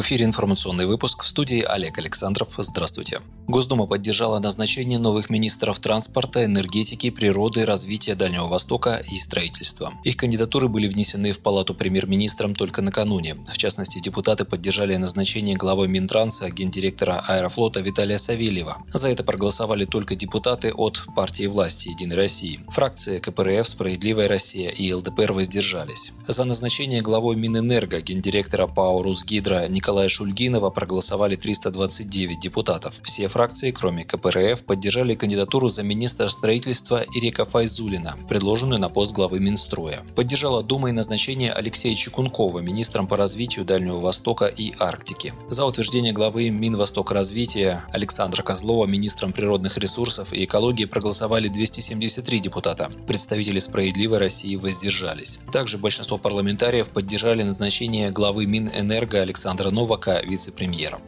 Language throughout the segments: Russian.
В эфире информационный выпуск в студии Олег Александров. Здравствуйте. Госдума поддержала назначение новых министров транспорта, энергетики, природы, развития Дальнего Востока и строительства. Их кандидатуры были внесены в Палату премьер-министром только накануне. В частности, депутаты поддержали назначение главой Минтранса гендиректора Аэрофлота Виталия Савельева. За это проголосовали только депутаты от партии власти «Единой России». Фракции КПРФ, «Справедливая Россия» и ЛДПР воздержались. За назначение главой Минэнерго гендиректора ПАО «Русгидро» Николая Шульгинова проголосовали 329 депутатов. Все фракции, кроме КПРФ, поддержали кандидатуру за министра строительства Ирека Файзулина, предложенную на пост главы Минстроя. Поддержала Дума и назначение Алексея Чекункова министром по развитию Дальнего Востока и Арктики. За утверждение главы Минвосток развития Александра Козлова министром природных ресурсов и экологии проголосовали 273 депутата. Представители «Справедливой России» воздержались. Также большинство парламентариев поддержали назначение главы Минэнерго Александра Новака вице-премьером.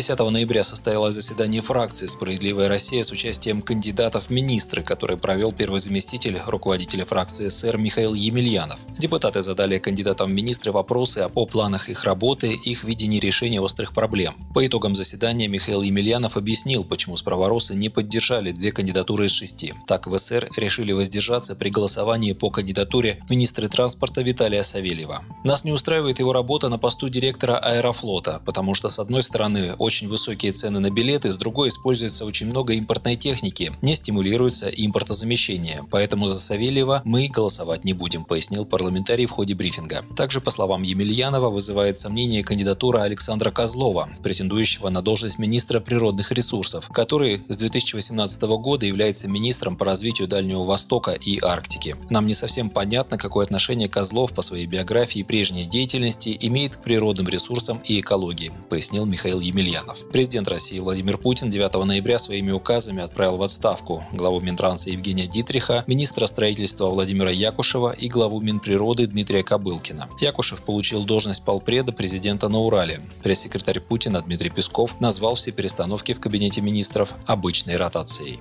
10 ноября состоялось заседание фракции «Справедливая Россия» с участием кандидатов в министры, который провел первый заместитель руководителя фракции СР Михаил Емельянов. Депутаты задали кандидатам в министры вопросы о планах их работы, их видении решения острых проблем. По итогам заседания Михаил Емельянов объяснил, почему справоросы не поддержали две кандидатуры из шести. Так в СР решили воздержаться при голосовании по кандидатуре в министры транспорта Виталия Савельева. Нас не устраивает его работа на посту директора Аэрофлота, потому что, с одной стороны, очень высокие цены на билеты, с другой используется очень много импортной техники, не стимулируется импортозамещение. Поэтому за Савельева мы голосовать не будем, пояснил парламентарий в ходе брифинга. Также, по словам Емельянова, вызывает сомнение кандидатура Александра Козлова, претендующего на должность министра природных ресурсов, который с 2018 года является министром по развитию Дальнего Востока и Арктики. Нам не совсем понятно, какое отношение Козлов по своей биографии и прежней деятельности имеет к природным ресурсам и экологии, пояснил Михаил Емельянов. Емельянов. Президент России Владимир Путин 9 ноября своими указами отправил в отставку главу Минтранса Евгения Дитриха, министра строительства Владимира Якушева и главу Минприроды Дмитрия Кобылкина. Якушев получил должность полпреда президента на Урале. Пресс-секретарь Путина Дмитрий Песков назвал все перестановки в кабинете министров обычной ротацией.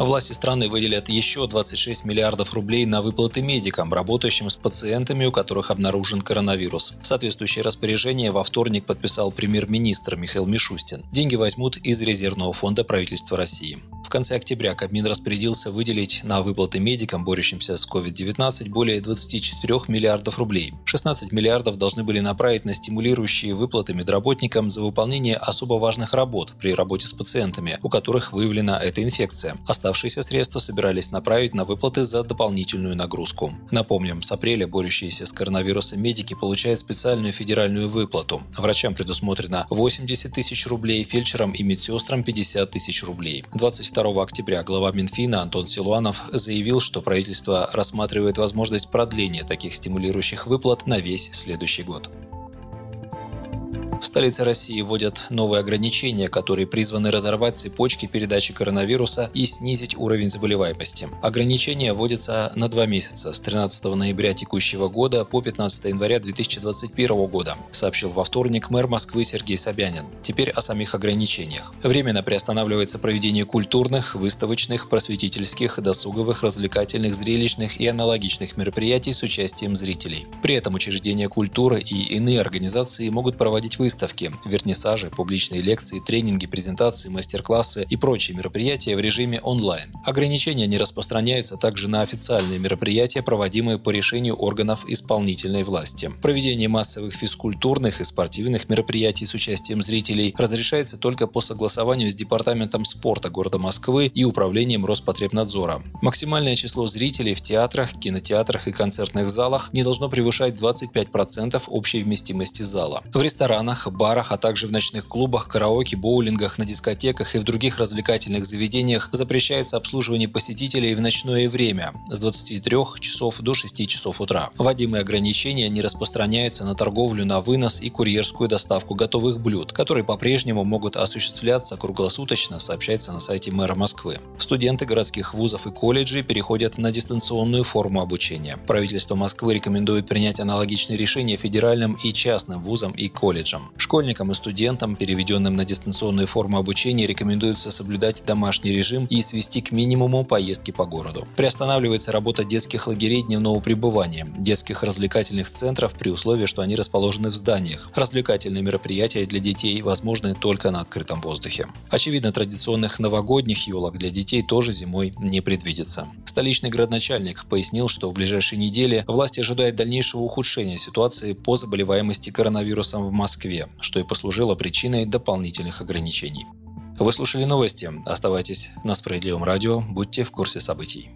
Власти страны выделят еще 26 миллиардов рублей на выплаты медикам, работающим с пациентами, у которых обнаружен коронавирус. Соответствующее распоряжение во вторник подписал премьер-министр Михаил Мишустин. Деньги возьмут из резервного фонда правительства России. Конце октября Кабмин распорядился выделить на выплаты медикам, борющимся с COVID-19, более 24 миллиардов рублей. 16 миллиардов должны были направить на стимулирующие выплаты медработникам за выполнение особо важных работ при работе с пациентами, у которых выявлена эта инфекция. Оставшиеся средства собирались направить на выплаты за дополнительную нагрузку. Напомним, с апреля борющиеся с коронавирусом медики получают специальную федеральную выплату. Врачам предусмотрено 80 тысяч рублей, фельдшерам и медсестрам 50 тысяч рублей. 22 2 октября глава Минфина Антон Силуанов заявил, что правительство рассматривает возможность продления таких стимулирующих выплат на весь следующий год. В столице России вводят новые ограничения, которые призваны разорвать цепочки передачи коронавируса и снизить уровень заболеваемости. Ограничения вводятся на два месяца с 13 ноября текущего года по 15 января 2021 года, сообщил во вторник мэр Москвы Сергей Собянин. Теперь о самих ограничениях. Временно приостанавливается проведение культурных, выставочных, просветительских, досуговых, развлекательных, зрелищных и аналогичных мероприятий с участием зрителей. При этом учреждения культуры и иные организации могут проводить выставки выставки, вернисажи, публичные лекции, тренинги, презентации, мастер-классы и прочие мероприятия в режиме онлайн. Ограничения не распространяются также на официальные мероприятия, проводимые по решению органов исполнительной власти. Проведение массовых физкультурных и спортивных мероприятий с участием зрителей разрешается только по согласованию с Департаментом спорта города Москвы и Управлением Роспотребнадзора. Максимальное число зрителей в театрах, кинотеатрах и концертных залах не должно превышать 25% общей вместимости зала. В ресторанах, ресторанах, барах, а также в ночных клубах, караоке, боулингах, на дискотеках и в других развлекательных заведениях запрещается обслуживание посетителей в ночное время с 23 часов до 6 часов утра. Вводимые ограничения не распространяются на торговлю на вынос и курьерскую доставку готовых блюд, которые по-прежнему могут осуществляться круглосуточно, сообщается на сайте мэра Москвы. Студенты городских вузов и колледжей переходят на дистанционную форму обучения. Правительство Москвы рекомендует принять аналогичные решения федеральным и частным вузам и колледжам. Школьникам и студентам, переведенным на дистанционную форму обучения, рекомендуется соблюдать домашний режим и свести к минимуму поездки по городу. Приостанавливается работа детских лагерей дневного пребывания, детских развлекательных центров при условии, что они расположены в зданиях. Развлекательные мероприятия для детей возможны только на открытом воздухе. Очевидно, традиционных новогодних елок для детей тоже зимой не предвидится. Столичный градоначальник пояснил, что в ближайшие недели власти ожидают дальнейшего ухудшения ситуации по заболеваемости коронавирусом в Москве, что и послужило причиной дополнительных ограничений. Вы слушали новости. Оставайтесь на Справедливом радио. Будьте в курсе событий.